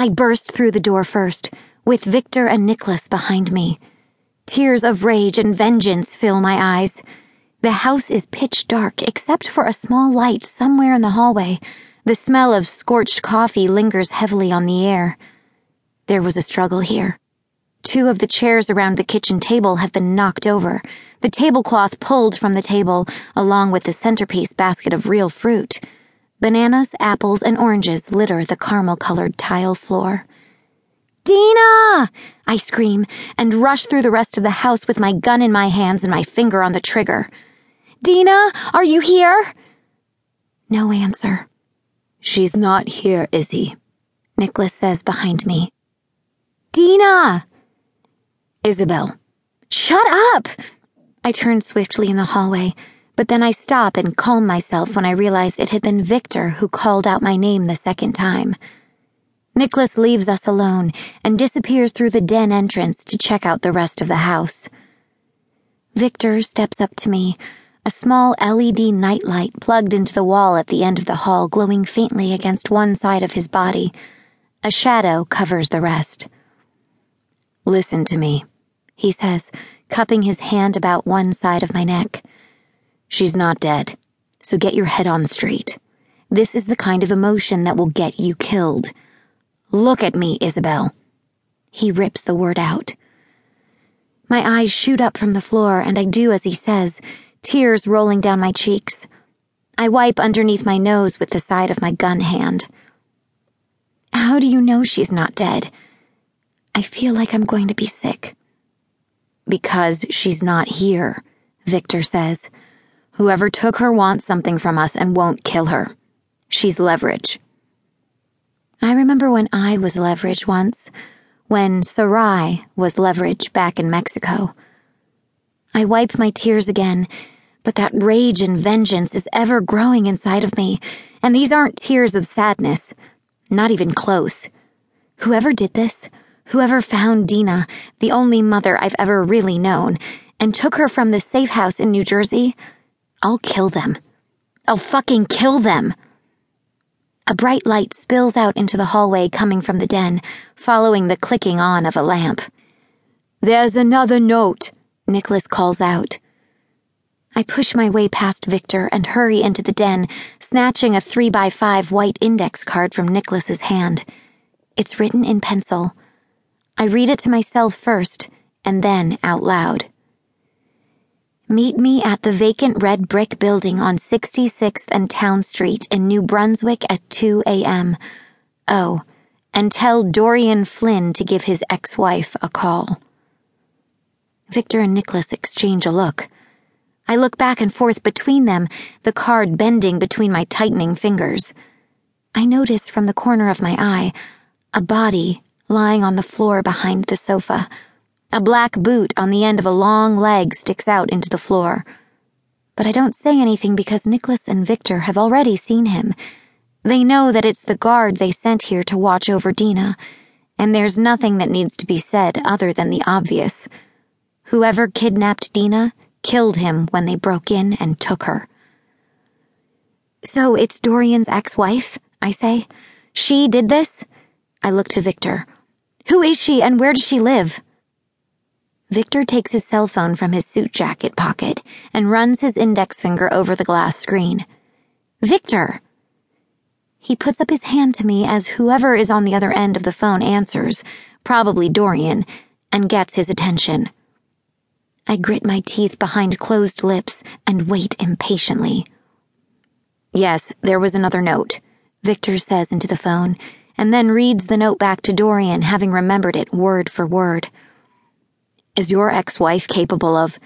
I burst through the door first, with Victor and Niklas behind me. Tears of rage and vengeance fill my eyes. The house is pitch dark except for a small light somewhere in the hallway. The smell of scorched coffee lingers heavily on the air. There was a struggle here. Two of the chairs around the kitchen table have been knocked over, the tablecloth pulled from the table, along with the centerpiece basket of real fruit. Bananas, apples, and oranges litter the caramel colored tile floor. Dina! I scream and rush through the rest of the house with my gun in my hands and my finger on the trigger. Dina, are you here? No answer. She's not here, Izzy, Niklas says behind me. Dina! Izabel. Shut up! I turn swiftly in the hallway, but then I stop and calm myself when I realize it had been Victor who called out my name the second time. Niklas leaves us alone and disappears through the den entrance to check out the rest of the house. Victor steps up to me a small LED nightlight plugged into the wall at the end of the hall glowing faintly against one side of his body. A shadow covers the rest. Listen to me, he says, cupping his hand about one side of my neck. She's not dead, so get your head on straight. This is the kind of emotion that will get you killed. Look at me, Izabel. He rips the word out. My eyes shoot up from the floor, and I do as he says tears rolling down my cheeks. I wipe underneath my nose with the side of my gun hand. How do you know she's not dead? I feel like I'm going to be sick. Because she's not here, Victor says. Whoever took her wants something from us and won't kill her. She's leverage. I remember when I was leverage once, when Sarai was leverage back in Mexico. I wipe my tears again, but that rage and vengeance is ever growing inside of me, and these aren't tears of sadness. Not even close. Whoever did this, whoever found Dina, the only mother I've ever really known, and took her from the safe house in New Jersey, I'll kill them. I'll fucking kill them. A bright light spills out into the hallway coming from the den, following the clicking on of a lamp. There's another note, Niklas calls out. I push my way past Victor and hurry into the den, snatching a three by five white index card from Niklas's hand. It's written in pencil. I read it to myself first, and then out loud. Meet me at the vacant red brick building on 66th and Town Street in New Brunswick at 2 a.m. Oh, and tell Dorian Flynn to give his ex wife a call. Victor and Niklas exchange a look. I look back and forth between them, the card bending between my tightening fingers. I notice from the corner of my eye a body lying on the floor behind the sofa. A black boot on the end of a long leg sticks out into the floor. But I don't say anything because Niklas and Victor have already seen him. They know that it's the guard they sent here to watch over Dina, and there's nothing that needs to be said other than the obvious. Whoever kidnapped Dina killed him when they broke in and took her. So it's Dorian's ex wife, I say. She did this? I look to Victor. Who is she and where does she live? Victor takes his cell phone from his suit jacket pocket and runs his index finger over the glass screen. Victor! He puts up his hand to me as whoever is on the other end of the phone answers, probably Dorian, and gets his attention. I grit my teeth behind closed lips and wait impatiently. Yes, there was another note, Victor says into the phone, and then reads the note back to Dorian, having remembered it word for word. Is your ex wife capable of.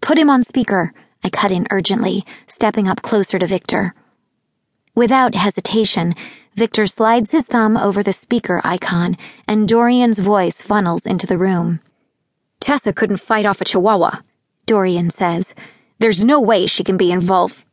Put him on speaker, I cut in urgently, stepping up closer to Victor. Without hesitation, Victor slides his thumb over the speaker icon, and Dorian's voice funnels into the room. Tessa couldn't fight off a chihuahua, Dorian says. There's no way she can be involved.